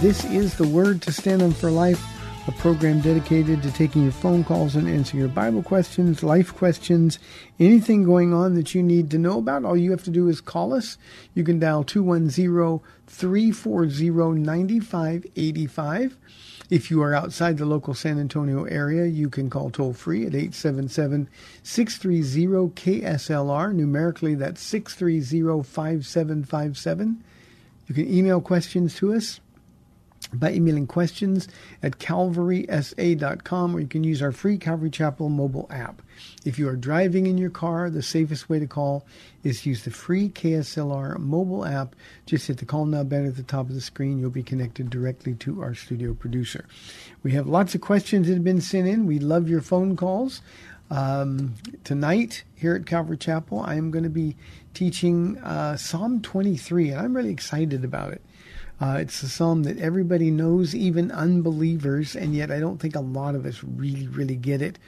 This is the Word to Stand on for Life, a program dedicated to taking your phone calls and answering your Bible questions, life questions, anything going on that you need to know about. All you have to do is call us. You can dial 210 340 9585. If you are outside the local San Antonio area, you can call toll free at 877 630 KSLR. Numerically, that's 630 5757. You can email questions to us by emailing questions at calvarysa.com or you can use our free Calvary Chapel mobile app. If you are driving in your car, the safest way to call is to use the free KSLR mobile app. Just hit the call now button at the top of the screen. You'll be connected directly to our studio producer. We have lots of questions that have been sent in. We love your phone calls. Um, tonight here at Calvary Chapel, I am going to be teaching uh, Psalm 23, and I'm really excited about it. Uh, it's a psalm that everybody knows, even unbelievers, and yet I don't think a lot of us really, really get it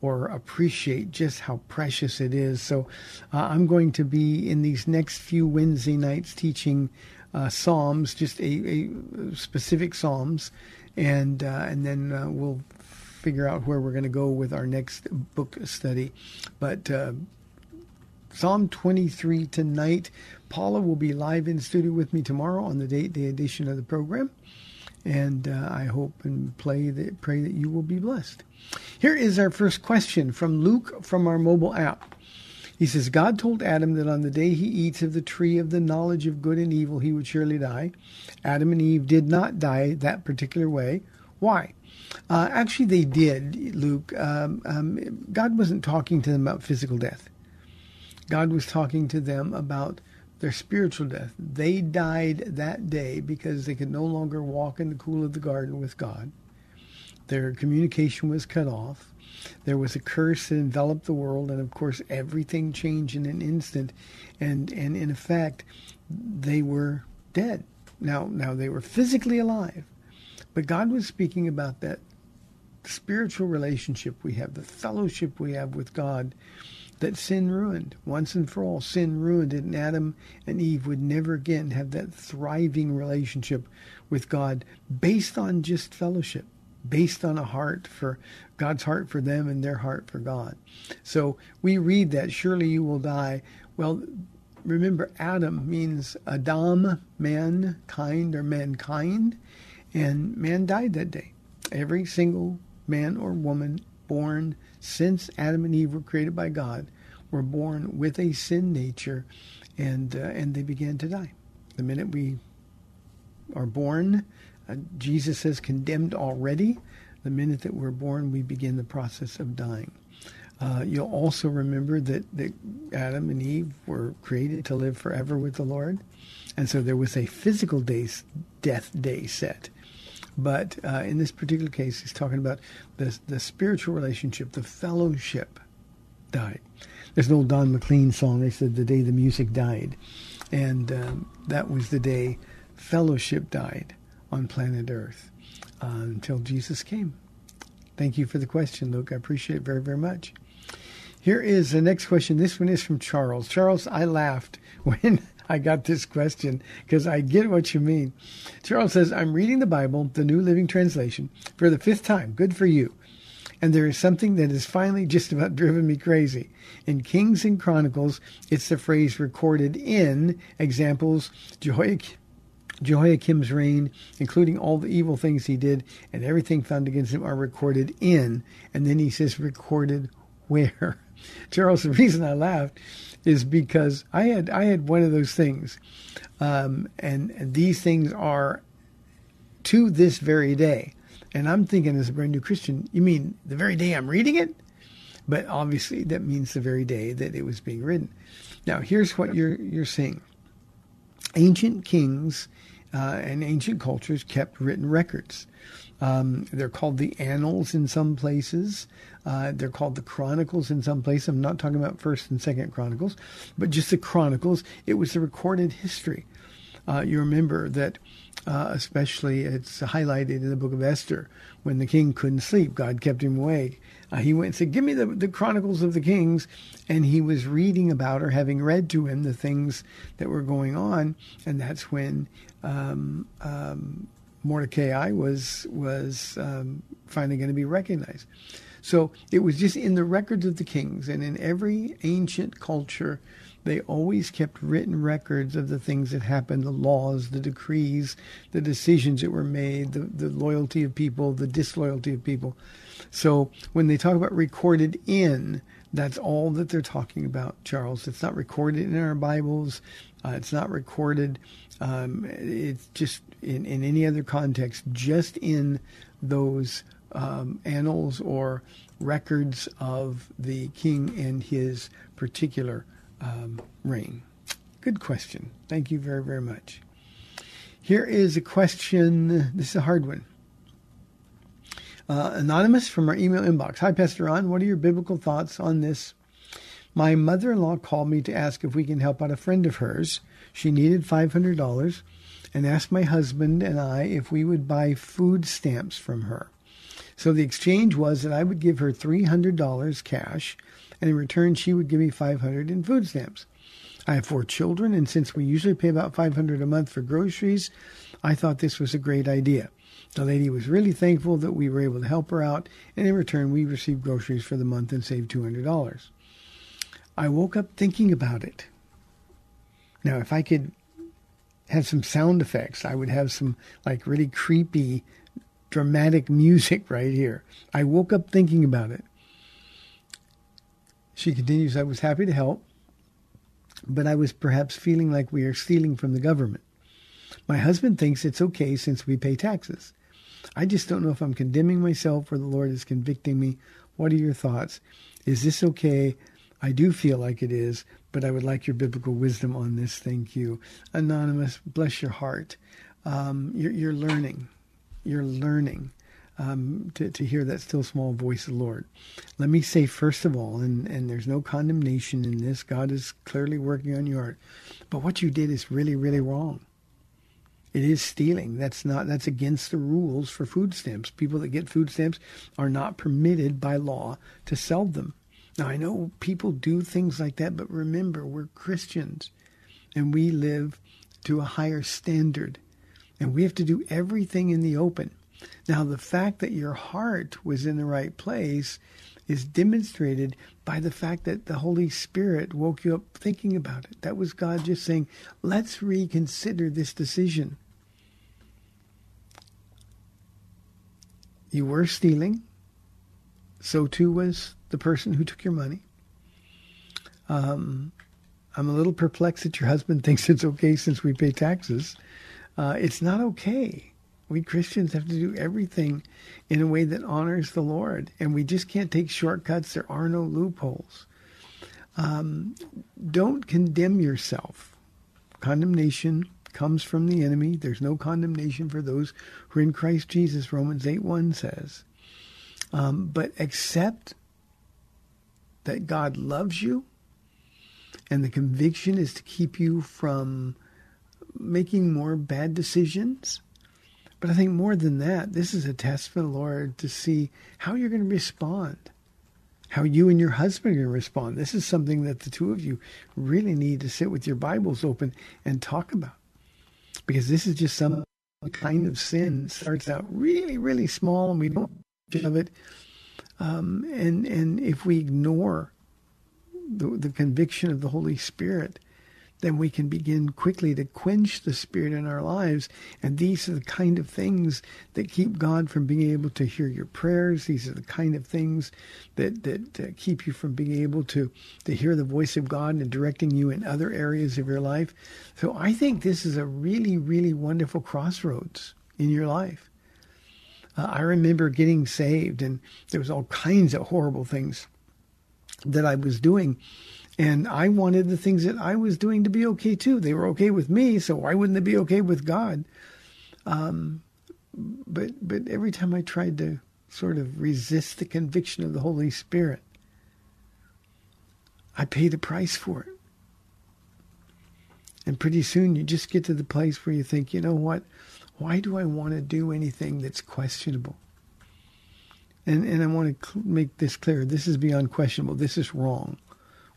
or appreciate just how precious it is. So uh, I'm going to be in these next few Wednesday nights teaching uh, psalms, just a, a specific psalms, and uh, and then uh, we'll figure out where we're going to go with our next book study. But uh, Psalm 23 tonight. Paula will be live in studio with me tomorrow on the date day edition of the program. And uh, I hope and play that, pray that you will be blessed. Here is our first question from Luke from our mobile app. He says, God told Adam that on the day he eats of the tree of the knowledge of good and evil, he would surely die. Adam and Eve did not die that particular way. Why? Uh, actually, they did, Luke. Um, um, God wasn't talking to them about physical death. God was talking to them about their spiritual death. They died that day because they could no longer walk in the cool of the garden with God. Their communication was cut off. There was a curse that enveloped the world, and of course, everything changed in an instant. And, and in effect, they were dead. Now, now they were physically alive, but God was speaking about that spiritual relationship we have, the fellowship we have with God that sin ruined. Once and for all, sin ruined it, and Adam and Eve would never again have that thriving relationship with God based on just fellowship, based on a heart for God's heart for them and their heart for God. So we read that, surely you will die. Well, remember, Adam means Adam, mankind or mankind, and man died that day. Every single man or woman born since Adam and Eve were created by God were born with a sin nature, and uh, and they began to die. The minute we are born, uh, Jesus says condemned already. The minute that we're born, we begin the process of dying. Uh, you'll also remember that, that Adam and Eve were created to live forever with the Lord. And so there was a physical day, death day set. But uh, in this particular case, he's talking about the, the spiritual relationship, the fellowship died. There's an old Don McLean song. They said the day the music died, and um, that was the day fellowship died on planet Earth uh, until Jesus came. Thank you for the question, Luke. I appreciate it very, very much. Here is the next question. This one is from Charles. Charles, I laughed when I got this question because I get what you mean. Charles says, I'm reading the Bible, the New Living Translation, for the fifth time. Good for you. And there is something that has finally just about driven me crazy. In Kings and Chronicles, it's the phrase recorded in examples Jehoiakim, Jehoiakim's reign, including all the evil things he did, and everything found against him are recorded in. And then he says, recorded where? Charles, the reason I laughed is because I had I had one of those things, um, and, and these things are to this very day. And I'm thinking, as a brand new Christian, you mean the very day I'm reading it? But obviously, that means the very day that it was being written. Now, here's what you're you're seeing: ancient kings uh, and ancient cultures kept written records. Um, they're called the annals in some places. Uh, they're called the chronicles in some places. I'm not talking about First and Second Chronicles, but just the chronicles. It was the recorded history. Uh, you remember that, uh, especially it's highlighted in the book of Esther when the king couldn't sleep. God kept him awake. Uh, he went and said, "Give me the, the chronicles of the kings," and he was reading about or having read to him the things that were going on, and that's when um, um, Mordecai was was um, finally going to be recognized. So it was just in the records of the kings, and in every ancient culture, they always kept written records of the things that happened, the laws, the decrees, the decisions that were made, the, the loyalty of people, the disloyalty of people. So when they talk about recorded in, that's all that they're talking about, Charles. It's not recorded in our Bibles. Uh, it's not recorded. Um, it's just in, in any other context, just in those um, annals or records of the king and his particular um, reign? Good question. Thank you very, very much. Here is a question. This is a hard one. Uh, anonymous from our email inbox. Hi, Pastor Ron. What are your biblical thoughts on this? My mother in law called me to ask if we can help out a friend of hers. She needed $500 and asked my husband and I if we would buy food stamps from her. So the exchange was that I would give her $300 cash, and in return, she would give me 500 in food stamps. I have four children, and since we usually pay about 500 a month for groceries, I thought this was a great idea. The lady was really thankful that we were able to help her out, and in return, we received groceries for the month and saved $200. I woke up thinking about it. Now, if I could have some sound effects, I would have some like really creepy dramatic music right here. I woke up thinking about it. She continues, I was happy to help, but I was perhaps feeling like we are stealing from the government. My husband thinks it's okay since we pay taxes. I just don't know if I'm condemning myself or the Lord is convicting me. What are your thoughts? Is this okay? I do feel like it is, but I would like your biblical wisdom on this. Thank you. Anonymous, bless your heart. Um, you're, you're learning you're learning um, to, to hear that still small voice of the Lord. Let me say, first of all, and, and there's no condemnation in this, God is clearly working on your heart. But what you did is really, really wrong. It is stealing. That's not that's against the rules for food stamps. People that get food stamps are not permitted by law to sell them. Now I know people do things like that, but remember, we're Christians and we live to a higher standard and we have to do everything in the open. Now, the fact that your heart was in the right place is demonstrated by the fact that the Holy Spirit woke you up thinking about it. That was God just saying, let's reconsider this decision. You were stealing. So too was the person who took your money. Um, I'm a little perplexed that your husband thinks it's okay since we pay taxes. Uh, it's not okay. We Christians have to do everything in a way that honors the Lord, and we just can't take shortcuts. There are no loopholes. Um, don't condemn yourself. Condemnation comes from the enemy. There's no condemnation for those who are in Christ Jesus, Romans 8 1 says. Um, but accept that God loves you, and the conviction is to keep you from making more bad decisions, But I think more than that, this is a test for the Lord to see how you're going to respond, how you and your husband are going to respond. This is something that the two of you really need to sit with your Bibles open and talk about. Because this is just some kind of sin starts out really, really small and we don't of it. Um, and and if we ignore the, the conviction of the Holy Spirit, then we can begin quickly to quench the Spirit in our lives. And these are the kind of things that keep God from being able to hear your prayers. These are the kind of things that, that, that keep you from being able to, to hear the voice of God and directing you in other areas of your life. So I think this is a really, really wonderful crossroads in your life. Uh, I remember getting saved, and there was all kinds of horrible things that I was doing. And I wanted the things that I was doing to be okay too. They were okay with me, so why wouldn't they be okay with God? Um, but but every time I tried to sort of resist the conviction of the Holy Spirit, I paid a price for it. And pretty soon you just get to the place where you think, you know what? Why do I want to do anything that's questionable? And and I want to make this clear. This is beyond questionable. This is wrong.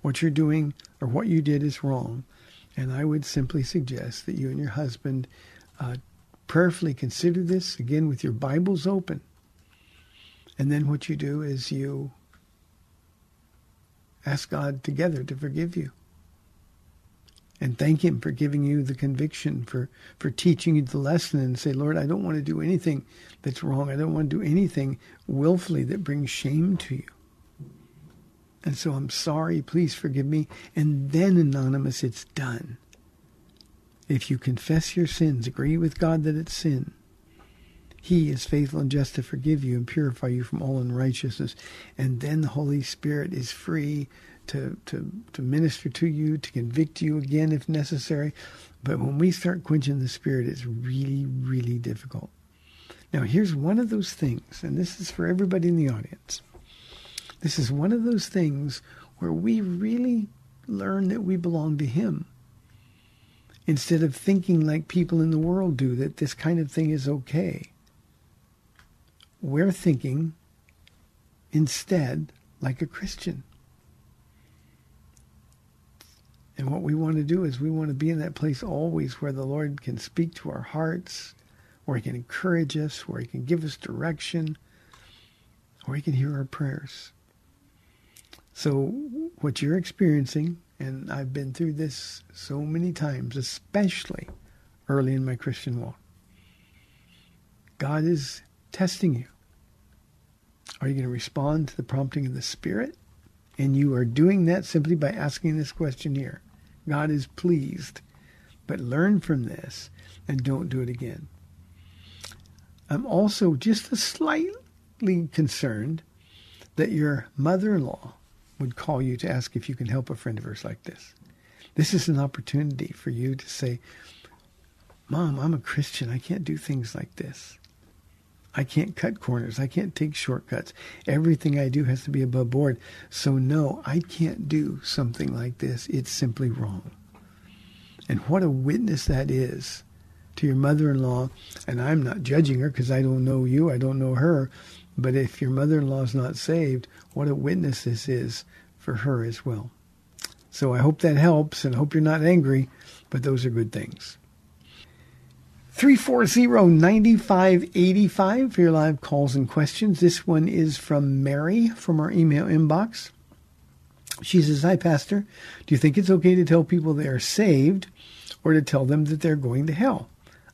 What you're doing or what you did is wrong. And I would simply suggest that you and your husband uh, prayerfully consider this again with your Bibles open. And then what you do is you ask God together to forgive you. And thank Him for giving you the conviction, for, for teaching you the lesson, and say, Lord, I don't want to do anything that's wrong. I don't want to do anything willfully that brings shame to you. And so I'm sorry, please forgive me. And then, Anonymous, it's done. If you confess your sins, agree with God that it's sin, He is faithful and just to forgive you and purify you from all unrighteousness. And then the Holy Spirit is free to, to, to minister to you, to convict you again if necessary. But when we start quenching the Spirit, it's really, really difficult. Now, here's one of those things, and this is for everybody in the audience. This is one of those things where we really learn that we belong to Him instead of thinking like people in the world do that this kind of thing is okay. We're thinking instead like a Christian. And what we want to do is we want to be in that place always where the Lord can speak to our hearts, where He can encourage us, where He can give us direction, where He can hear our prayers. So, what you're experiencing, and I've been through this so many times, especially early in my Christian walk, God is testing you. Are you going to respond to the prompting of the Spirit? And you are doing that simply by asking this question here God is pleased, but learn from this and don't do it again. I'm also just a slightly concerned that your mother in law would call you to ask if you can help a friend of hers like this. This is an opportunity for you to say, Mom, I'm a Christian. I can't do things like this. I can't cut corners. I can't take shortcuts. Everything I do has to be above board. So, no, I can't do something like this. It's simply wrong. And what a witness that is to your mother in law. And I'm not judging her because I don't know you, I don't know her. But if your mother in law is not saved, what a witness this is for her as well. So I hope that helps and hope you're not angry, but those are good things. 340-9585 for your live calls and questions. This one is from Mary from our email inbox. She says, Hi, Pastor. Do you think it's okay to tell people they are saved or to tell them that they're going to hell?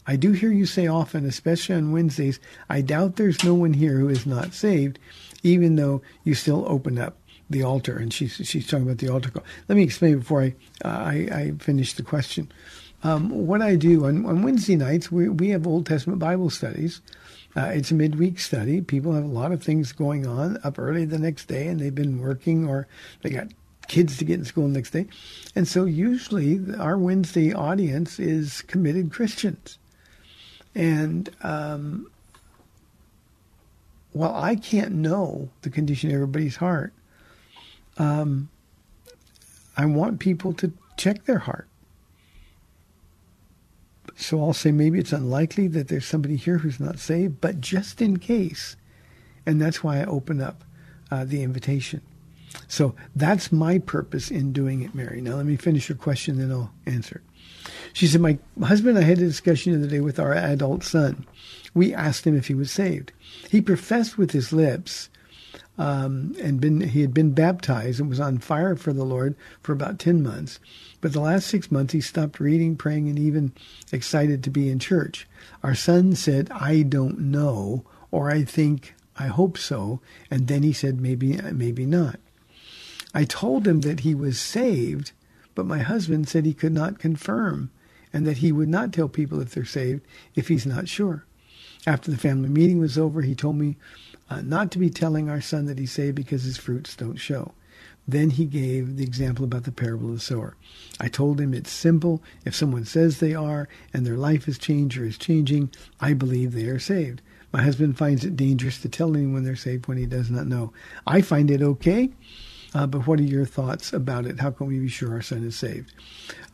I do hear you say often, especially on Wednesdays, I doubt there's no one here who is not saved, even though you still open up the altar. And she's she's talking about the altar call. Let me explain before I uh, I, I, finish the question. Um, what I do on, on Wednesday nights, we we have Old Testament Bible studies. Uh, it's a midweek study. People have a lot of things going on up early the next day, and they've been working or they got kids to get in school the next day. And so usually our Wednesday audience is committed Christians. And um, while I can't know the condition of everybody's heart, um, I want people to check their heart. So I'll say maybe it's unlikely that there's somebody here who's not saved, but just in case. And that's why I open up uh, the invitation. So that's my purpose in doing it, Mary. Now let me finish your question, then I'll answer. She said, My husband and I had a discussion the other day with our adult son. We asked him if he was saved. He professed with his lips um, and been he had been baptized and was on fire for the Lord for about ten months. But the last six months he stopped reading, praying, and even excited to be in church. Our son said, "I don't know," or "I think, I hope so," and then he said, "Maybe, maybe not." I told him that he was saved, but my husband said he could not confirm and that he would not tell people if they're saved if he's not sure. After the family meeting was over, he told me uh, not to be telling our son that he's saved because his fruits don't show. Then he gave the example about the parable of the sower. I told him it's simple. If someone says they are and their life has changed or is changing, I believe they are saved. My husband finds it dangerous to tell anyone they're saved when he does not know. I find it okay, uh, but what are your thoughts about it? How can we be sure our son is saved?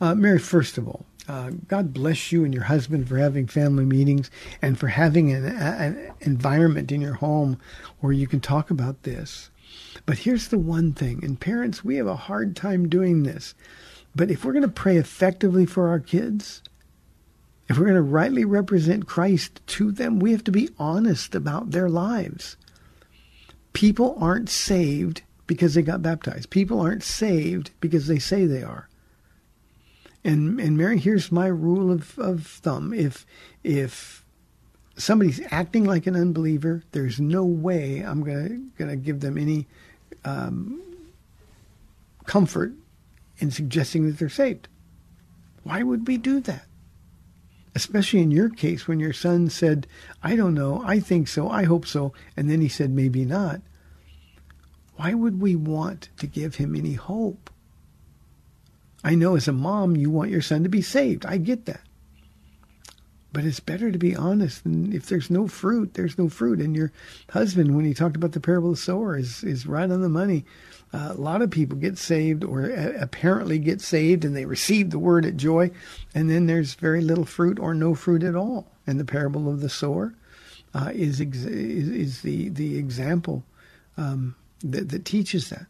Uh, Mary, first of all, uh, God bless you and your husband for having family meetings and for having an, an environment in your home where you can talk about this. But here's the one thing, and parents, we have a hard time doing this. But if we're going to pray effectively for our kids, if we're going to rightly represent Christ to them, we have to be honest about their lives. People aren't saved because they got baptized. People aren't saved because they say they are. And and Mary, here's my rule of, of thumb. If if somebody's acting like an unbeliever, there's no way I'm gonna gonna give them any um, comfort in suggesting that they're saved. Why would we do that? Especially in your case, when your son said, "I don't know, I think so, I hope so," and then he said, "Maybe not." Why would we want to give him any hope? I know as a mom, you want your son to be saved. I get that. But it's better to be honest. And if there's no fruit, there's no fruit. And your husband, when he talked about the parable of the sower, is, is right on the money. Uh, a lot of people get saved or apparently get saved and they receive the word at joy. And then there's very little fruit or no fruit at all. And the parable of the sower uh, is, ex- is, is the, the example um, that, that teaches that.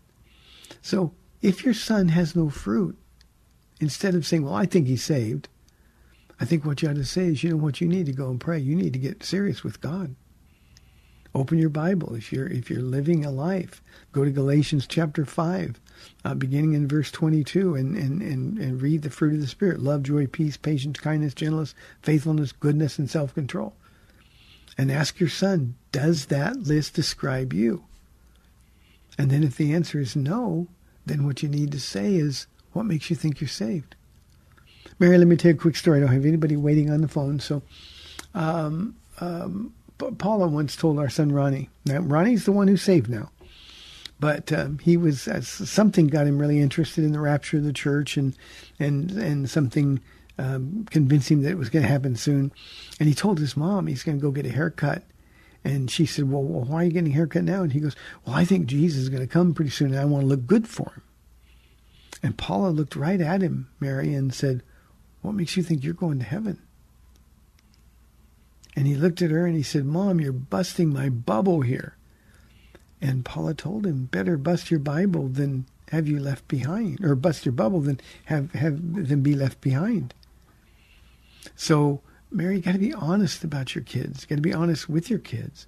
So if your son has no fruit, instead of saying, well, I think he's saved, I think what you ought to say is, you know what, you need to go and pray. You need to get serious with God. Open your Bible if you're if you're living a life. Go to Galatians chapter five, uh, beginning in verse twenty-two, and, and and and read the fruit of the Spirit: love, joy, peace, patience, kindness, gentleness, faithfulness, goodness, and self-control. And ask your son, does that list describe you? And then if the answer is no, then what you need to say is, what makes you think you're saved? Mary, let me tell you a quick story. I don't have anybody waiting on the phone. So, um, um, Paula once told our son Ronnie. Now, Ronnie's the one who's saved now. But um, he was uh, something got him really interested in the rapture of the church, and and and something um, convinced him that it was going to happen soon. And he told his mom he's going to go get a haircut. And she said, well, well, why are you getting a haircut now? And he goes, Well, I think Jesus is going to come pretty soon, and I want to look good for him. And Paula looked right at him, Mary, and said, What makes you think you're going to heaven? And he looked at her and he said, Mom, you're busting my bubble here. And Paula told him, Better bust your Bible than have you left behind, or bust your bubble than have, have than be left behind. So, Mary, you got to be honest about your kids. You got to be honest with your kids.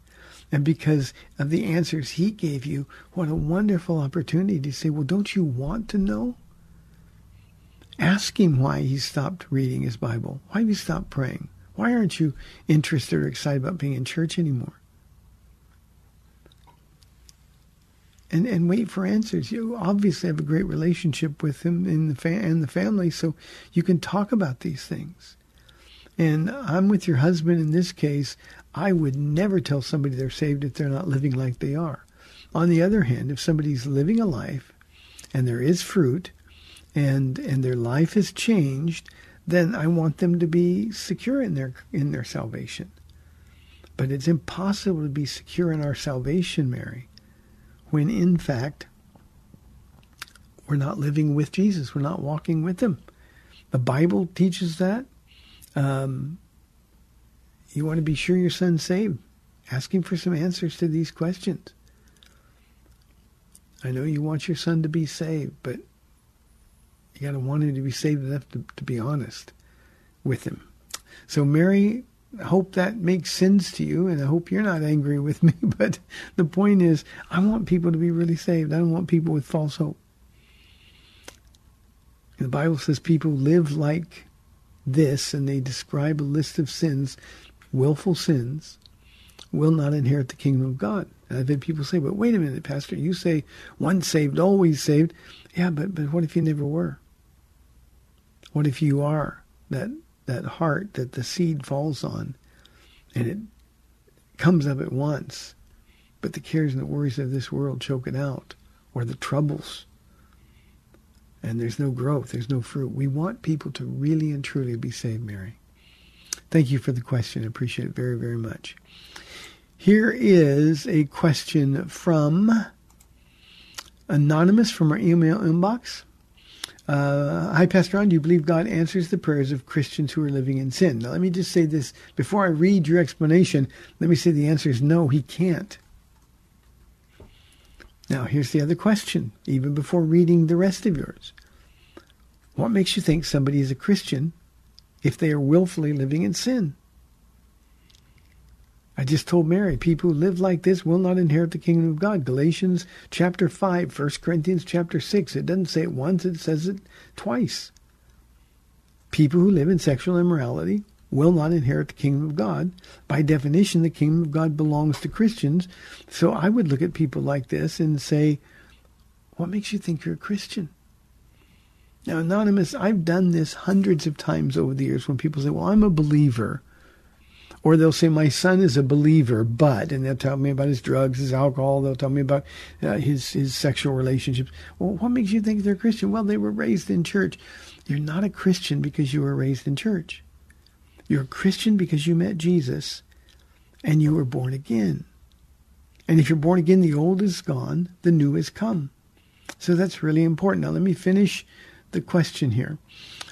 And because of the answers he gave you, what a wonderful opportunity to say, well, don't you want to know? Ask him why he stopped reading his Bible. Why you stopped praying? Why aren't you interested or excited about being in church anymore? And and wait for answers. You obviously have a great relationship with him in the fa- and the family, so you can talk about these things. And I'm with your husband in this case. I would never tell somebody they're saved if they're not living like they are. On the other hand, if somebody's living a life and there is fruit and and their life has changed, then I want them to be secure in their in their salvation. But it's impossible to be secure in our salvation, Mary, when in fact we're not living with Jesus. We're not walking with him. The Bible teaches that. Um, you want to be sure your son's saved. Asking for some answers to these questions. I know you want your son to be saved, but you got to want him to be saved enough to, to be honest with him. So, Mary, I hope that makes sense to you, and I hope you're not angry with me. But the point is, I want people to be really saved. I don't want people with false hope. The Bible says people live like this, and they describe a list of sins, willful sins, will not inherit the kingdom of God. And I've had people say, but wait a minute, Pastor, you say once saved, always saved. Yeah, but, but what if you never were? What if you are that that heart that the seed falls on and it comes up at once, but the cares and the worries of this world choke it out, or the troubles, and there's no growth, there's no fruit. We want people to really and truly be saved, Mary. Thank you for the question. I appreciate it very, very much. Here is a question from Anonymous from our email inbox. Uh, Hi, Pastor Ron. Do you believe God answers the prayers of Christians who are living in sin? Now, let me just say this before I read your explanation. Let me say the answer is no, He can't. Now, here's the other question, even before reading the rest of yours. What makes you think somebody is a Christian if they are willfully living in sin? I just told Mary, people who live like this will not inherit the kingdom of God. Galatians chapter 5, 1 Corinthians chapter 6. It doesn't say it once, it says it twice. People who live in sexual immorality will not inherit the kingdom of God. By definition, the kingdom of God belongs to Christians. So I would look at people like this and say, what makes you think you're a Christian? Now, Anonymous, I've done this hundreds of times over the years when people say, well, I'm a believer or they'll say, My son is a believer, but, and they'll tell me about his drugs, his alcohol, they'll tell me about uh, his, his sexual relationships. Well, what makes you think they're Christian? Well, they were raised in church. You're not a Christian because you were raised in church. You're a Christian because you met Jesus and you were born again. And if you're born again, the old is gone, the new has come. So that's really important. Now, let me finish the question here.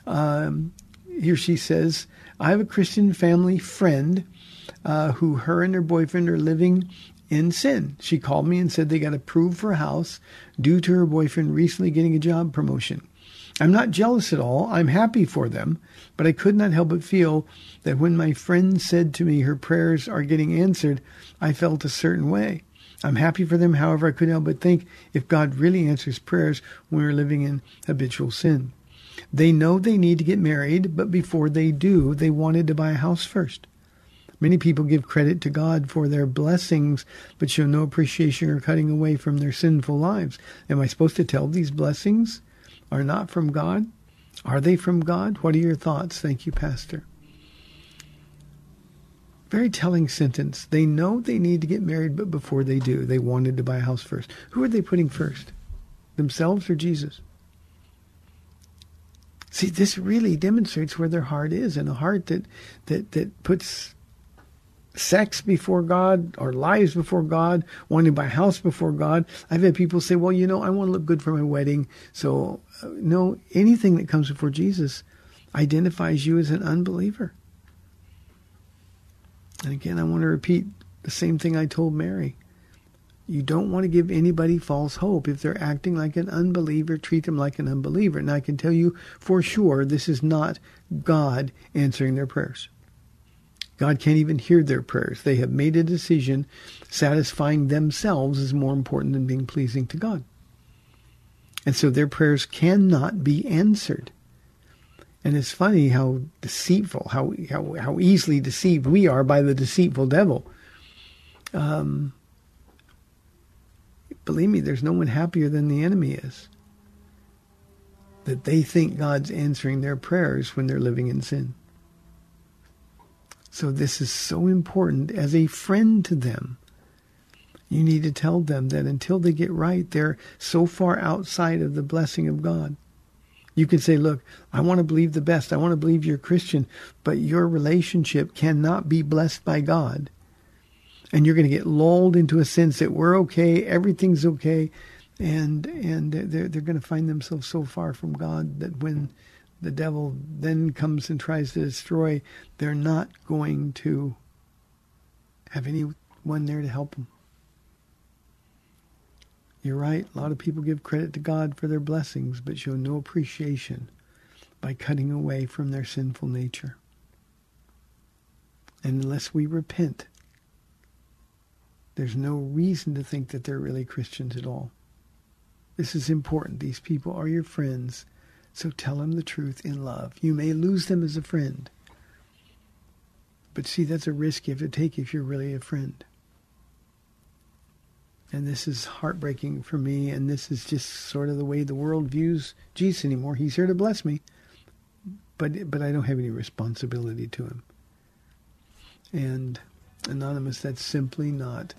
Um, here she says, I have a Christian family friend uh, who her and her boyfriend are living in sin. She called me and said they got approved for a house due to her boyfriend recently getting a job promotion. I'm not jealous at all. I'm happy for them, but I could not help but feel that when my friend said to me her prayers are getting answered, I felt a certain way. I'm happy for them. However, I couldn't help but think if God really answers prayers when we're living in habitual sin. They know they need to get married, but before they do, they wanted to buy a house first. Many people give credit to God for their blessings, but show no appreciation or cutting away from their sinful lives. Am I supposed to tell these blessings are not from God? Are they from God? What are your thoughts? Thank you, Pastor. Very telling sentence. They know they need to get married, but before they do, they wanted to buy a house first. Who are they putting first? Themselves or Jesus? See, this really demonstrates where their heart is, and a heart that that that puts sex before God or lives before God, wanting to buy a house before God. I've had people say, "Well, you know, I want to look good for my wedding." So, uh, no, anything that comes before Jesus identifies you as an unbeliever. And again, I want to repeat the same thing I told Mary. You don't want to give anybody false hope. If they're acting like an unbeliever, treat them like an unbeliever. And I can tell you for sure this is not God answering their prayers. God can't even hear their prayers. They have made a decision. Satisfying themselves is more important than being pleasing to God. And so their prayers cannot be answered. And it's funny how deceitful, how how, how easily deceived we are by the deceitful devil. Um, Believe me, there's no one happier than the enemy is. That they think God's answering their prayers when they're living in sin. So this is so important as a friend to them. You need to tell them that until they get right, they're so far outside of the blessing of God. You can say, look, I want to believe the best. I want to believe you're Christian, but your relationship cannot be blessed by God and you're going to get lulled into a sense that we're okay, everything's okay, and and they're they're going to find themselves so far from God that when the devil then comes and tries to destroy, they're not going to have anyone there to help them. You're right. A lot of people give credit to God for their blessings, but show no appreciation by cutting away from their sinful nature. And unless we repent, there's no reason to think that they're really Christians at all. This is important. These people are your friends, so tell them the truth in love. You may lose them as a friend, but see, that's a risk you have to take if you're really a friend. And this is heartbreaking for me, and this is just sort of the way the world views Jesus anymore. He's here to bless me, but but I don't have any responsibility to him. And anonymous, that's simply not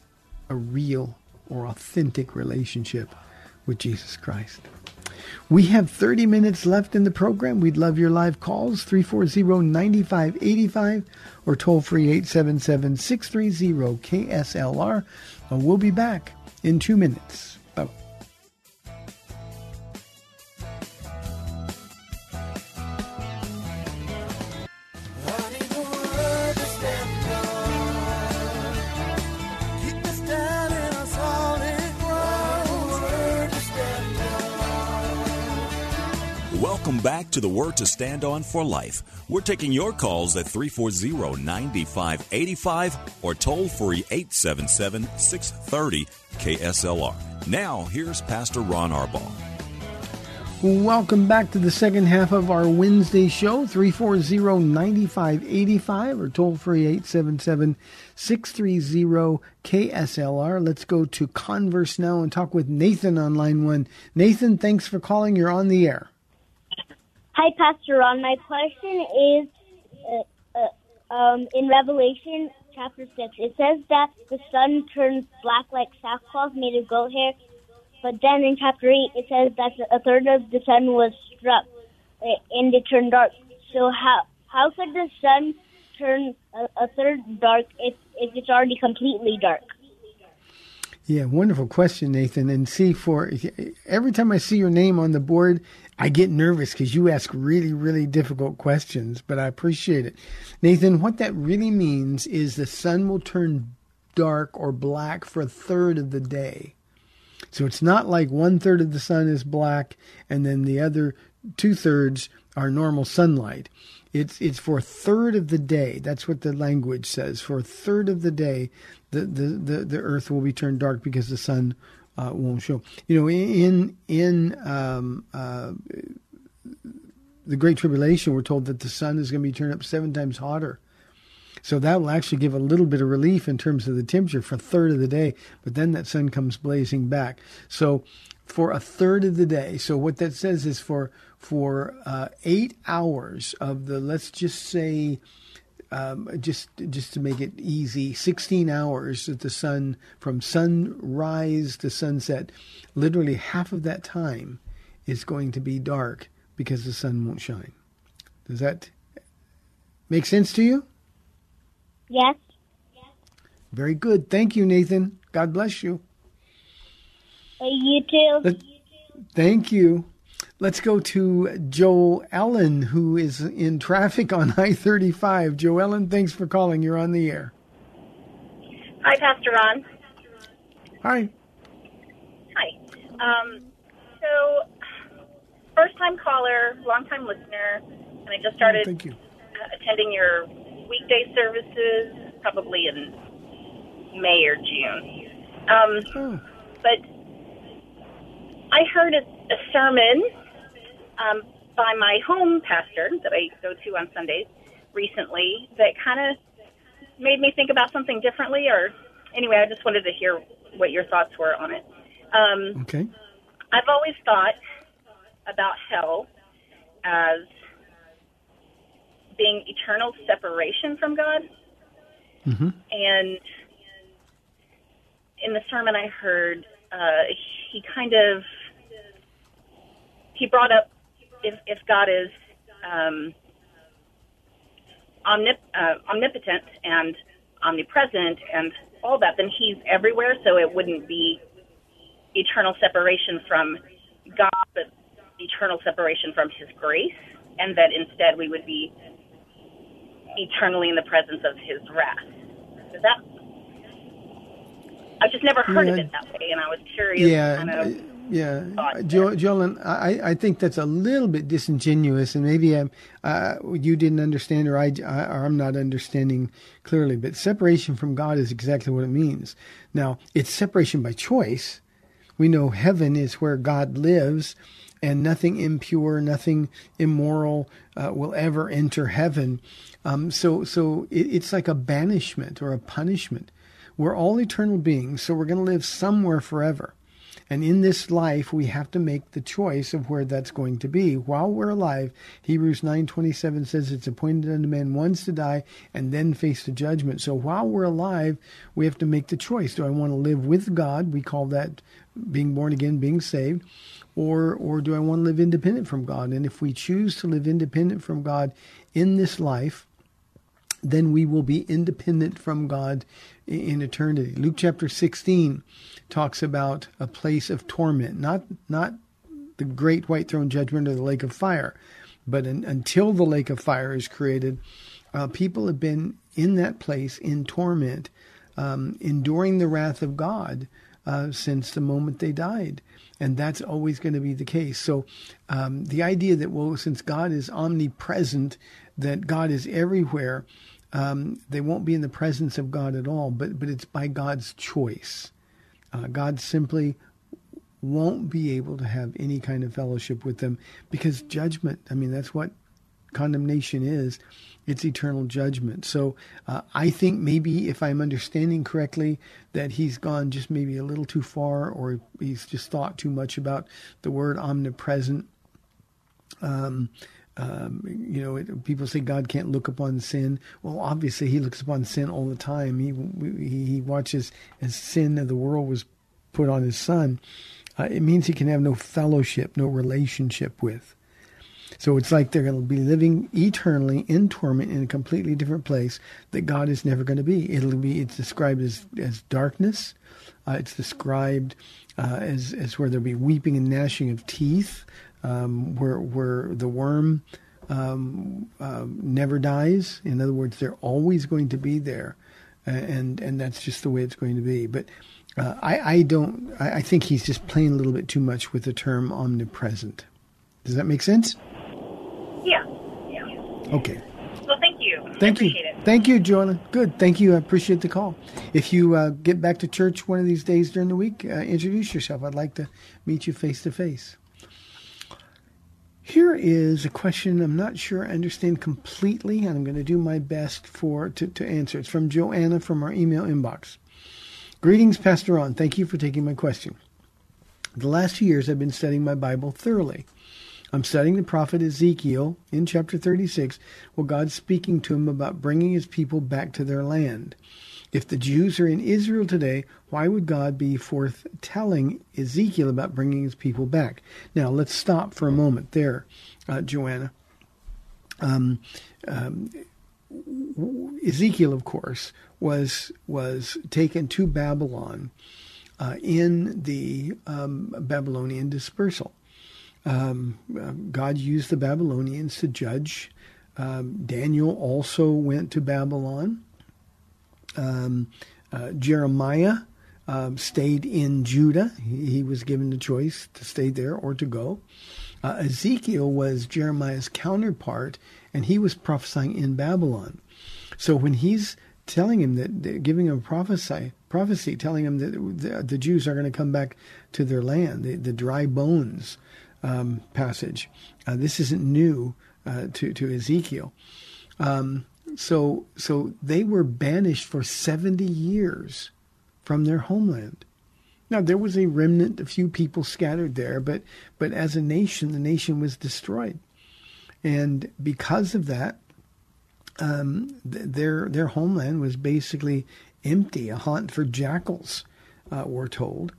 a real or authentic relationship with Jesus Christ. We have 30 minutes left in the program. We'd love your live calls, 340-9585 or toll free 877-630-KSLR. We'll be back in two minutes. Back to the Word to Stand On for Life. We're taking your calls at 340 9585 or toll free 877 630 KSLR. Now, here's Pastor Ron Arbaugh. Welcome back to the second half of our Wednesday show, 340-9585 or toll free 877-630-KSLR. Let's go to Converse now and talk with Nathan on line one. Nathan, thanks for calling. You're on the air. Hi, Pastor Ron. My question is uh, uh, um, in Revelation chapter 6, it says that the sun turns black like sackcloth made of goat hair. But then in chapter 8, it says that a third of the sun was struck uh, and it turned dark. So, how, how could the sun turn a, a third dark if, if it's already completely dark? Yeah, wonderful question, Nathan. And see, for every time I see your name on the board, I get nervous because you ask really, really difficult questions, but I appreciate it. Nathan, what that really means is the sun will turn dark or black for a third of the day. So it's not like one third of the sun is black and then the other two thirds are normal sunlight. It's it's for a third of the day. That's what the language says. For a third of the day, the the the, the earth will be turned dark because the sun uh, won't show. You know, in in um, uh, the Great Tribulation, we're told that the sun is going to be turned up seven times hotter. So that will actually give a little bit of relief in terms of the temperature for a third of the day, but then that sun comes blazing back. So for a third of the day, so what that says is for for uh, eight hours of the let's just say um, just just to make it easy, 16 hours that the sun from sunrise to sunset, literally half of that time is going to be dark because the sun won't shine. Does that make sense to you? Yes. Very good. Thank you, Nathan. God bless you. You too. Thank you. Let's go to Joe Ellen, who is in traffic on I 35. Joe Ellen, thanks for calling. You're on the air. Hi, Pastor Ron. Hi. Hi. Um, so, first time caller, long time listener, and I just started Thank you. attending your weekday services probably in May or June. Um, Oh, but I heard a, a sermon um, by my home pastor that I go to on Sundays recently that kind of made me think about something differently. Or anyway, I just wanted to hear what your thoughts were on it. Um, okay. I've always thought about hell as being eternal separation from God. hmm And in the sermon I heard, uh, he kind of he brought up if, if God is um, omnip- uh, omnipotent and omnipresent and all that, then he's everywhere. So it wouldn't be eternal separation from God, but eternal separation from His grace and that instead we would be eternally in the presence of His wrath. That? I've just never heard Yeah. of it that way, and I was curious. Yeah, kind of, yeah, jo- Jolyn, I, I think that's a little bit disingenuous, and maybe um, uh, you didn't understand, or I, I, or I'm not understanding clearly. But separation from God is exactly what it means. Now, it's separation by choice. We know heaven is where God lives, and nothing impure, nothing immoral uh, will ever enter heaven. Um, so, so it, it's like a banishment or a punishment. We're all eternal beings, so we're going to live somewhere forever. And in this life, we have to make the choice of where that's going to be. While we're alive, Hebrews 9:27 says it's appointed unto man once to die and then face the judgment. So while we're alive, we have to make the choice. Do I want to live with God? We call that being born again, being saved. Or, or do I want to live independent from God? And if we choose to live independent from God in this life, then we will be independent from God in eternity. Luke chapter 16 talks about a place of torment, not not the great white throne judgment or the lake of fire, but un, until the lake of fire is created, uh, people have been in that place in torment, um, enduring the wrath of God uh, since the moment they died. And that's always going to be the case. So um, the idea that, well, since God is omnipresent, that God is everywhere, um, they won't be in the presence of God at all, but, but it's by God's choice. Uh, God simply won't be able to have any kind of fellowship with them because judgment, I mean, that's what condemnation is. It's eternal judgment. So uh, I think maybe if I'm understanding correctly, that he's gone just maybe a little too far or he's just thought too much about the word omnipresent. Um, um, you know, it, people say God can't look upon sin. Well, obviously, He looks upon sin all the time. He he, he watches as sin of the world was put on His Son. Uh, it means He can have no fellowship, no relationship with. So it's like they're going to be living eternally in torment in a completely different place that God is never going to be. It'll be it's described as as darkness. Uh, it's described uh, as as where there'll be weeping and gnashing of teeth, um, where where the worm um, um, never dies. In other words, they're always going to be there, and and that's just the way it's going to be. But uh, I I don't I, I think he's just playing a little bit too much with the term omnipresent. Does that make sense? yeah, yeah. Okay. Well, thank you. Thank you. appreciate it. Thank you, Joanna. Good. Thank you. I appreciate the call. If you uh, get back to church one of these days during the week, uh, introduce yourself. I'd like to meet you face to face. Here is a question I'm not sure I understand completely, and I'm going to do my best for to, to answer. It's from Joanna from our email inbox. Greetings, Pastor Ron. Thank you for taking my question. The last few years, I've been studying my Bible thoroughly. I'm studying the prophet Ezekiel in chapter 36, where God's speaking to him about bringing his people back to their land. If the Jews are in Israel today, why would God be forth telling Ezekiel about bringing his people back? Now, let's stop for a moment there, uh, Joanna. Um, um, Ezekiel, of course, was was taken to Babylon uh, in the um, Babylonian dispersal. Um, uh, God used the Babylonians to judge. Um, Daniel also went to Babylon. Um, uh, Jeremiah um, stayed in Judah. He, he was given the choice to stay there or to go. Uh, Ezekiel was Jeremiah's counterpart, and he was prophesying in Babylon. So when he's telling him that, giving him a prophecy, prophecy, telling him that the, the Jews are going to come back to their land, the, the dry bones um, passage. Uh, this isn't new uh, to to Ezekiel. Um, so so they were banished for seventy years from their homeland. Now there was a remnant, a few people scattered there, but but as a nation, the nation was destroyed, and because of that, um, th- their their homeland was basically empty, a haunt for jackals, uh, we're told.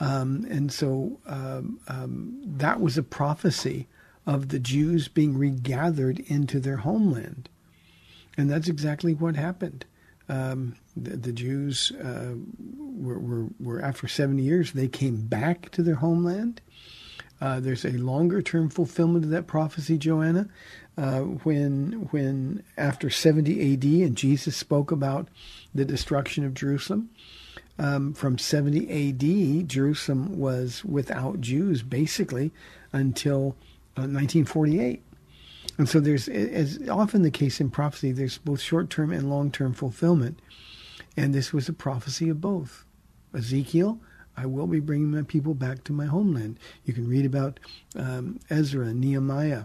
Um, and so um, um, that was a prophecy of the Jews being regathered into their homeland. And that's exactly what happened. Um, the, the, Jews uh, were, were, were, after 70 years, they came back to their homeland. Uh, there's a longer term fulfillment of that prophecy, Joanna, uh, when when after 70 A.D. and Jesus spoke about the destruction of Jerusalem. Um, from 70 A.D., Jerusalem was without Jews basically until uh, 1948. And so there's, as often the case in prophecy, there's both short-term and long-term fulfillment. And this was a prophecy of both. Ezekiel, I will be bringing my people back to my homeland. You can read about um, Ezra, Nehemiah,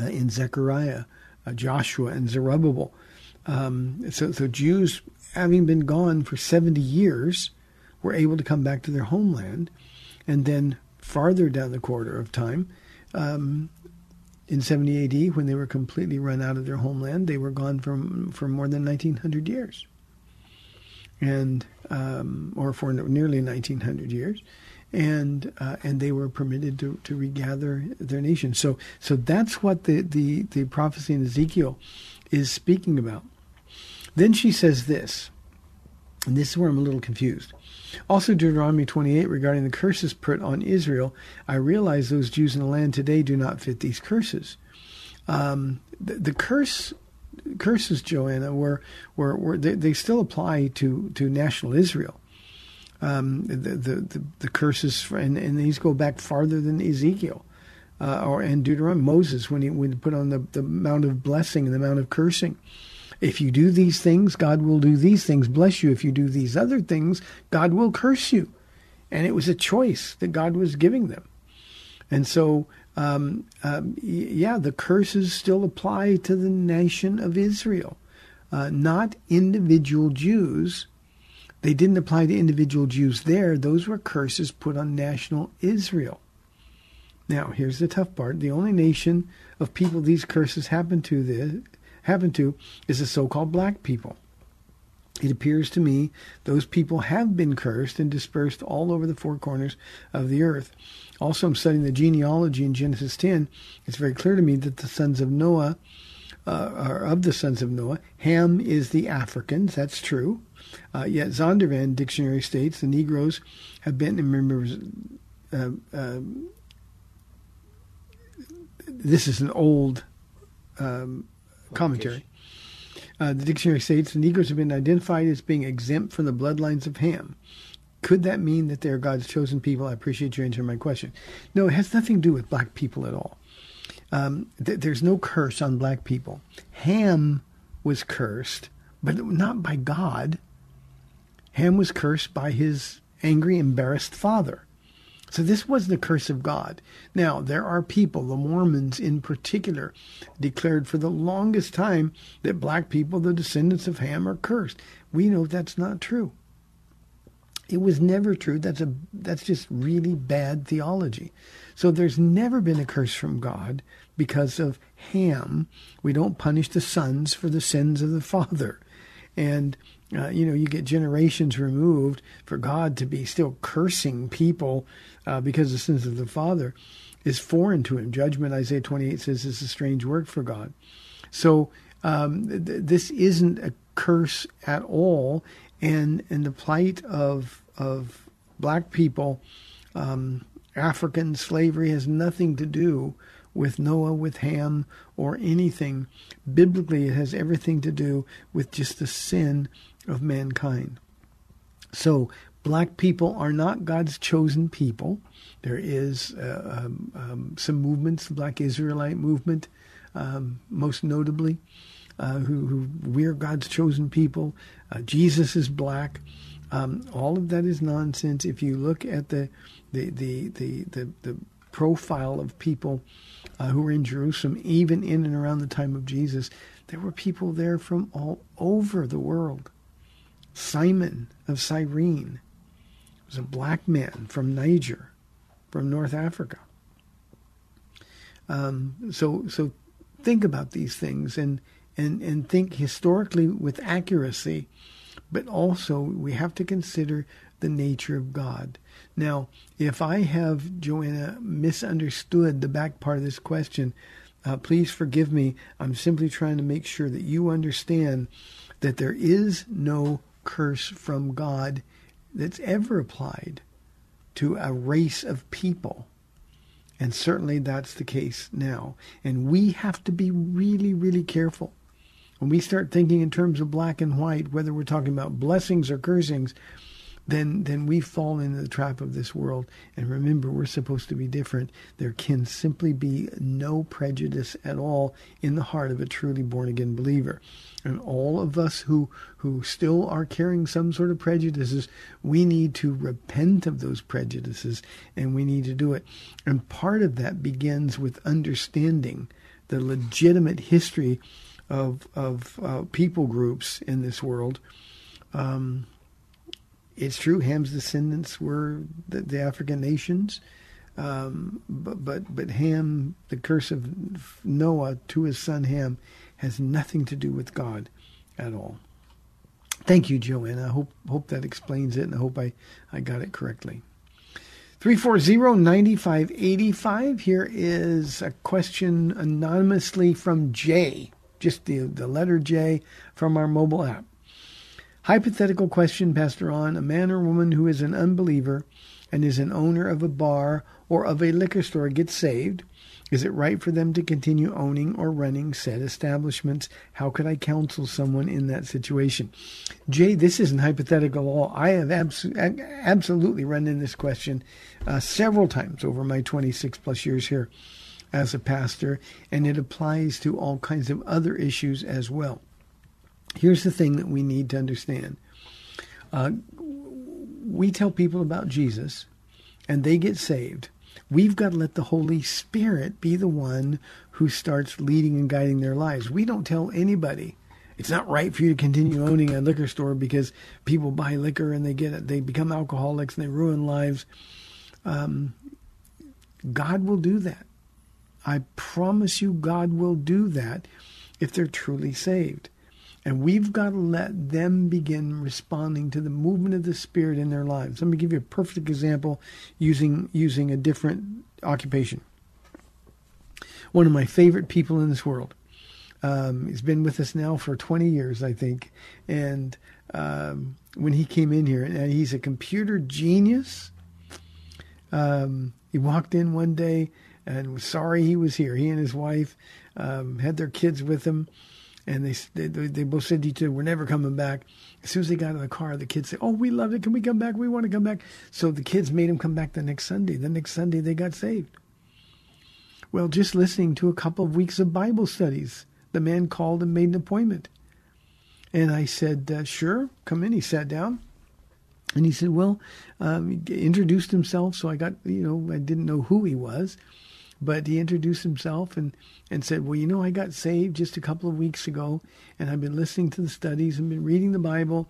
uh, in Zechariah, uh, Joshua, and Zerubbabel. Um, so, so Jews, having been gone for 70 years, were able to come back to their homeland. And then farther down the corridor of time, um, in 70 AD, when they were completely run out of their homeland, they were gone from for more than 1900 years, and um, or for nearly 1900 years, and uh, and they were permitted to, to regather their nation. So so that's what the, the, the prophecy in Ezekiel is speaking about. Then she says this, and this is where I'm a little confused. Also, Deuteronomy 28 regarding the curses put on Israel, I realize those Jews in the land today do not fit these curses. Um, the, the, curse curses, Joanna, were were, were they, they, still apply to, to national Israel. Um, the, the, the, the, curses, and, and these go back farther than Ezekiel. Uh, or and Deuteronomy Moses when he when he put on the, the mount of blessing and the mount of cursing. If you do these things, God will do these things, bless you. If you do these other things, God will curse you. And it was a choice that God was giving them. And so, um, um, yeah, the curses still apply to the nation of Israel, uh, not individual Jews. They didn't apply to individual Jews there. Those were curses put on national Israel. Now, here's the tough part. The only nation of people these curses happened to this, happen to is the so-called black people. It appears to me those people have been cursed and dispersed all over the four corners of the earth. Also, I'm studying the genealogy in Genesis 10. It's very clear to me that the sons of Noah uh, are of the sons of Noah. Ham is the Africans. That's true. Uh, yet Zondervan dictionary states the Negroes have been. Remember, uh, uh, this is an old um, commentary. Uh, the dictionary states the Negroes have been identified as being exempt from the bloodlines of Ham. Could that mean that they're God's chosen people? I appreciate you answering my question. No, it has nothing to do with black people at all. Um, th- there's no curse on black people. Ham was cursed, but not by God. Ham was cursed by his angry, embarrassed father. So this was the curse of God. Now, there are people, the Mormons in particular, declared for the longest time that black people, the descendants of Ham, are cursed. We know that's not true. It was never true. That's a that's just really bad theology. So there's never been a curse from God because of Ham. We don't punish the sons for the sins of the father. And uh, you know, you get generations removed for God to be still cursing people uh, because the sins of the father is foreign to him. Judgment, Isaiah 28 says, is a strange word for God. So um, th- this isn't a curse at all, and and the plight of of black people, um, African slavery has nothing to do with Noah, with Ham, or anything. Biblically, it has everything to do with just the sin of mankind. So black people are not God's chosen people. There is uh, um, um, some movements, the Black Israelite movement, um, most notably, uh, who, who, we're God's chosen people. Uh, Jesus is black. Um, all of that is nonsense. If you look at the the the the, the, the profile of people uh, who were in Jerusalem, even in and around the time of Jesus, there were people there from all over the world. Simon of Cyrene was a black man from Niger, from North Africa. Um, so, so think about these things and, and, and think historically with accuracy, but also we have to consider the nature of God. Now, if I have, Joanna, misunderstood the back part of this question, uh, please forgive me. I'm simply trying to make sure that you understand that there is no curse from God that's ever applied to a race of people. And certainly that's the case now. And we have to be really, really careful. When we start thinking in terms of black and white, whether we're talking about blessings or cursings, then then we fall into the trap of this world. And remember, we're supposed to be different. There can simply be no prejudice at all in the heart of a truly born again believer. And all of us who who still are carrying some sort of prejudices, we need to repent of those prejudices and we need to do it. And part of that begins with understanding the legitimate history of of uh, people groups in this world. Um, it's true Ham's descendants were the, the African nations, um, but but but Ham, the curse of Noah to his son Ham, has nothing to do with God at all. Thank you, Joanna. I hope hope that explains it, and I hope I, I got it correctly. 340-9585. Here is a question anonymously from Jay, just the, the letter J from our mobile app. Hypothetical question, Pastor Ron. A man or woman who is an unbeliever and is an owner of a bar or of a liquor store gets saved. Is it right for them to continue owning or running said establishments? How could I counsel someone in that situation? Jay, this isn't hypothetical at all. I have abso- absolutely run in this question uh, several times over my 26 plus years here as a pastor, and it applies to all kinds of other issues as well. Here's the thing that we need to understand. Uh, we tell people about Jesus, and they get saved. We've got to let the Holy Spirit be the one who starts leading and guiding their lives. We don't tell anybody it's not right for you to continue owning a liquor store because people buy liquor and they get it, they become alcoholics and they ruin lives. Um, God will do that. I promise you, God will do that if they're truly saved. And we've got to let them begin responding to the movement of the Spirit in their lives. Let me give you a perfect example using using a different occupation. One of my favorite people in this world. Um, he's been with us now for 20 years, I think. And um, when he came in here, and he's a computer genius. Um, he walked in one day and was sorry he was here. He and his wife um, had their kids with him and they, they they both said to each other, "We're never coming back." As soon as they got in the car, the kids said, "Oh, we loved it. Can we come back? We want to come back." So the kids made him come back the next Sunday. The next Sunday, they got saved. Well, just listening to a couple of weeks of Bible studies, the man called and made an appointment. And I said, uh, "Sure, come in." He sat down. And he said, "Well," um, introduced himself. So I got, you know, I didn't know who he was. But he introduced himself and, and said, Well, you know, I got saved just a couple of weeks ago, and I've been listening to the studies and been reading the Bible.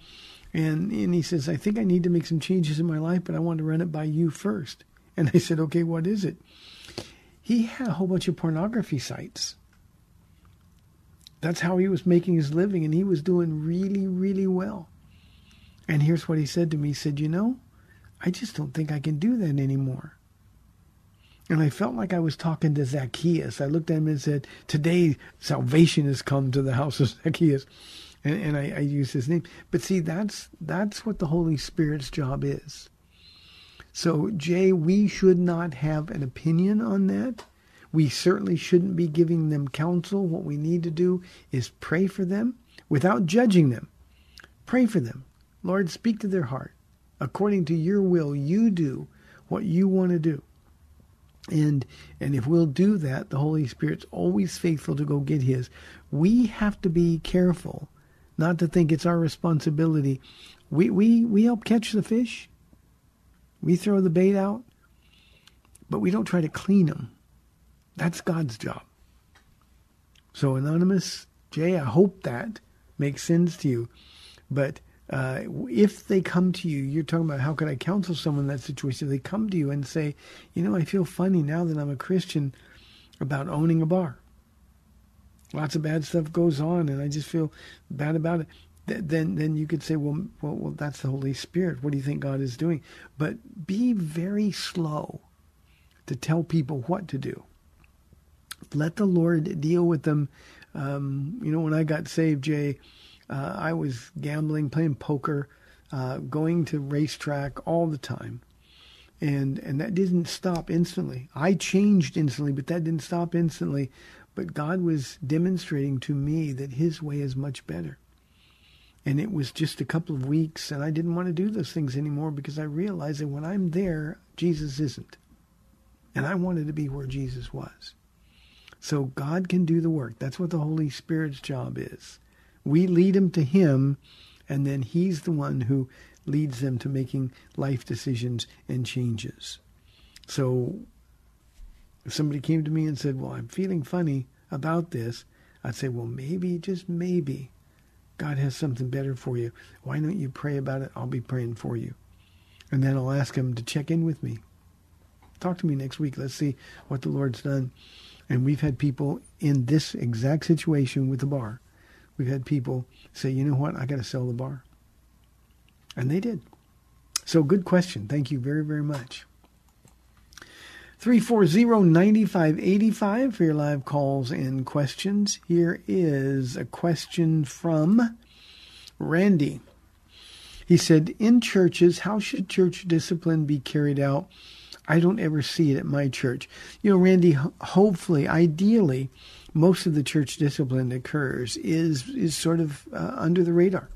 And, and he says, I think I need to make some changes in my life, but I want to run it by you first. And I said, Okay, what is it? He had a whole bunch of pornography sites. That's how he was making his living, and he was doing really, really well. And here's what he said to me. He said, You know, I just don't think I can do that anymore. And I felt like I was talking to Zacchaeus. I looked at him and said, Today salvation has come to the house of Zacchaeus. And, and I, I used his name. But see, that's that's what the Holy Spirit's job is. So, Jay, we should not have an opinion on that. We certainly shouldn't be giving them counsel. What we need to do is pray for them without judging them. Pray for them. Lord, speak to their heart. According to your will, you do what you want to do. And and if we'll do that, the Holy Spirit's always faithful to go get his. We have to be careful not to think it's our responsibility. We we we help catch the fish. We throw the bait out, but we don't try to clean them. That's God's job. So anonymous Jay, I hope that makes sense to you. But uh, if they come to you, you're talking about how could I counsel someone in that situation? If they come to you and say, you know, I feel funny now that I'm a Christian about owning a bar. Lots of bad stuff goes on, and I just feel bad about it. Then, then you could say, well, well, well, that's the Holy Spirit. What do you think God is doing? But be very slow to tell people what to do. Let the Lord deal with them. Um, you know, when I got saved, Jay, uh, I was gambling, playing poker, uh, going to racetrack all the time. And and that didn't stop instantly. I changed instantly, but that didn't stop instantly. But God was demonstrating to me that his way is much better. And it was just a couple of weeks, and I didn't want to do those things anymore because I realized that when I'm there, Jesus isn't. And I wanted to be where Jesus was. So God can do the work. That's what the Holy Spirit's job is. We lead them to Him, and then He's the one who leads them to making life decisions and changes. So if somebody came to me and said, Well, I'm feeling funny about this, I'd say, Well, maybe, just maybe, God has something better for you. Why don't you pray about it? I'll be praying for you. And then I'll ask him to check in with me. Talk to me next week. Let's see what the Lord's done. And we've had people in this exact situation with the bar. We've had people say, you know what, I got to sell the bar. And they did. So good question. Thank you very, very much. 340-9585 for your live calls and questions. Here is a question from Randy. He said, in churches, how should church discipline be carried out? I don't ever see it at my church. You know, Randy, hopefully, ideally, most of the church discipline that occurs is is sort of uh, under the radar.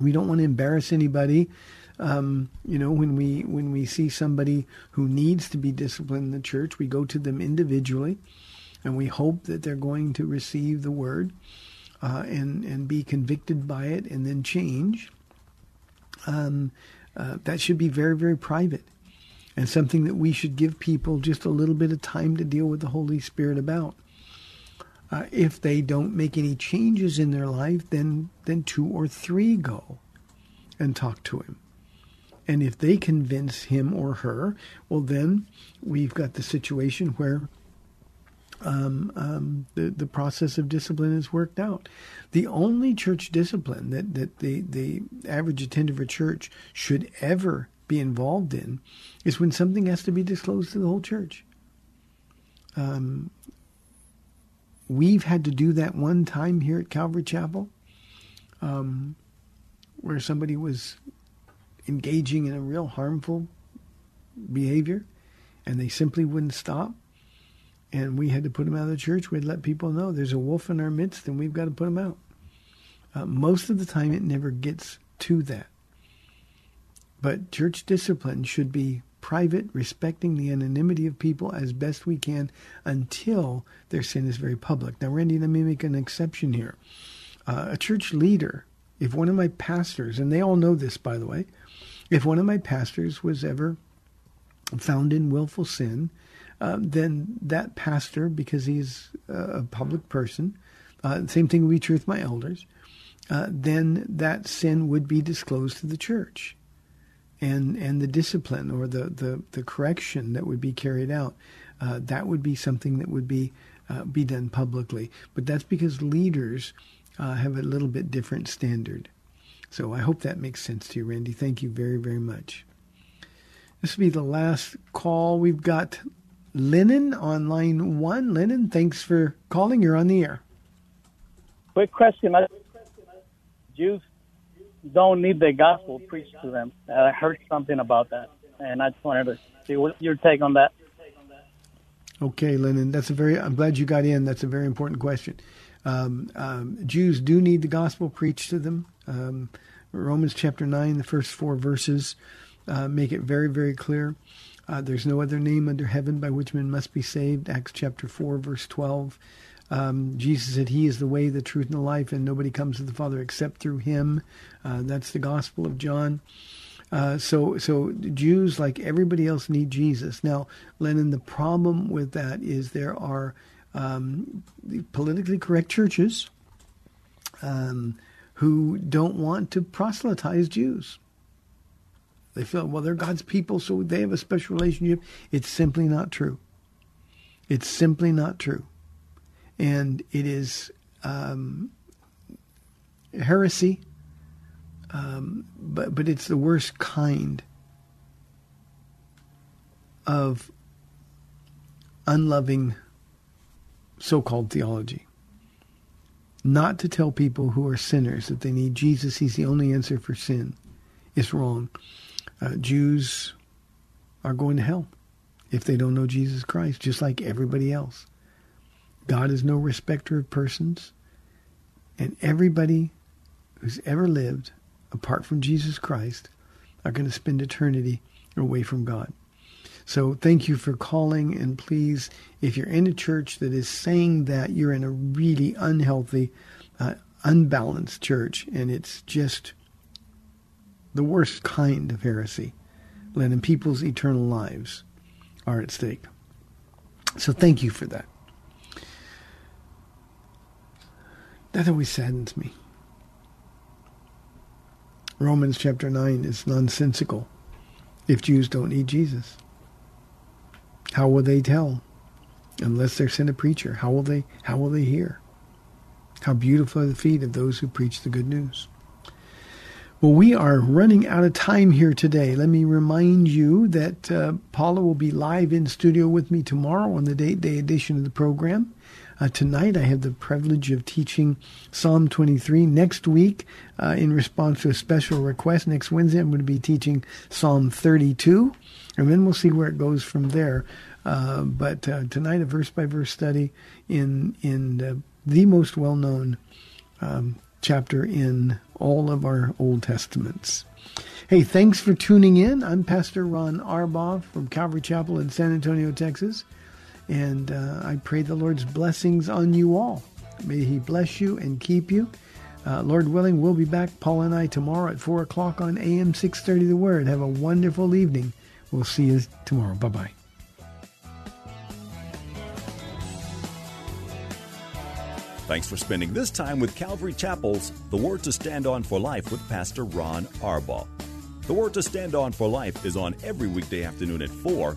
We don't want to embarrass anybody. Um, you know, when we when we see somebody who needs to be disciplined in the church, we go to them individually, and we hope that they're going to receive the word uh, and and be convicted by it and then change. Um, uh, that should be very very private, and something that we should give people just a little bit of time to deal with the Holy Spirit about. Uh, if they don't make any changes in their life, then then two or three go and talk to him. And if they convince him or her, well, then we've got the situation where um, um, the the process of discipline is worked out. The only church discipline that that the the average attender of a church should ever be involved in is when something has to be disclosed to the whole church. Um, we've had to do that one time here at Calvary Chapel, um, where somebody was engaging in a real harmful behavior, and they simply wouldn't stop. And we had to put them out of the church. We'd let people know there's a wolf in our midst, and we've got to put them out. Uh, most of the time, it never gets to that. But church discipline should be private, respecting the anonymity of people as best we can until their sin is very public. Now, Randy, let me make an exception here. Uh, a church leader, if one of my pastors, and they all know this, by the way, if one of my pastors was ever found in willful sin, uh, then that pastor, because he's a public person, uh, same thing would be true with my elders, uh, then that sin would be disclosed to the church. And, and the discipline or the, the, the correction that would be carried out, uh, that would be something that would be, uh, be done publicly. But that's because leaders uh, have a little bit different standard. So I hope that makes sense to you, Randy. Thank you very, very much. This will be the last call. We've got Lennon on line one. Lennon, thanks for calling. You're on the air. Quick question. Jews don't need the gospel preached to them. I heard something about that, and I just wanted to see what your take on that. Okay, Lennon, that's a very. I'm glad you got in. That's a very important question. Um, um, Jews do need the gospel preached to them. Um, Romans chapter 9, the first four verses uh, make it very, very clear. Uh, there's no other name under heaven by which men must be saved. Acts chapter 4, verse 12. Um, Jesus said, He is the way, the truth, and the life, and nobody comes to the Father except through Him. Uh, that's the Gospel of John. Uh, so, so Jews, like everybody else, need Jesus. Now, Lennon, the problem with that is there are um, politically correct churches um, who don't want to proselytize Jews. They feel, well, they're God's people, so they have a special relationship. It's simply not true. It's simply not true. And it is um, heresy, um, but, but it's the worst kind of unloving so called theology. Not to tell people who are sinners that they need Jesus, he's the only answer for sin, is wrong. Uh, Jews are going to hell if they don't know Jesus Christ, just like everybody else. God is no respecter of persons, and everybody who's ever lived apart from Jesus Christ are going to spend eternity away from God. So thank you for calling, and please, if you're in a church that is saying that, you're in a really unhealthy, uh, unbalanced church, and it's just the worst kind of heresy, letting people's eternal lives are at stake. So thank you for that. That always saddens me. Romans chapter 9 is nonsensical if Jews don't need Jesus. How will they tell? Unless they're sent a preacher, how will they how will they hear? How beautiful are the feet of those who preach the good news. Well, we are running out of time here today. Let me remind you that uh, Paula will be live in studio with me tomorrow on the date day edition of the program. Uh, tonight, I have the privilege of teaching Psalm 23. Next week, uh, in response to a special request, next Wednesday, I'm going to be teaching Psalm 32, and then we'll see where it goes from there. Uh, but uh, tonight, a verse by verse study in in the most well known um, chapter in all of our Old Testaments. Hey, thanks for tuning in. I'm Pastor Ron Arbaugh from Calvary Chapel in San Antonio, Texas. And uh, I pray the Lord's blessings on you all. May He bless you and keep you. Uh, Lord willing, we'll be back, Paul and I, tomorrow at 4 o'clock on AM 630 The Word. Have a wonderful evening. We'll see you tomorrow. Bye bye. Thanks for spending this time with Calvary Chapel's The Word to Stand On for Life with Pastor Ron Arbaugh. The Word to Stand On for Life is on every weekday afternoon at 4,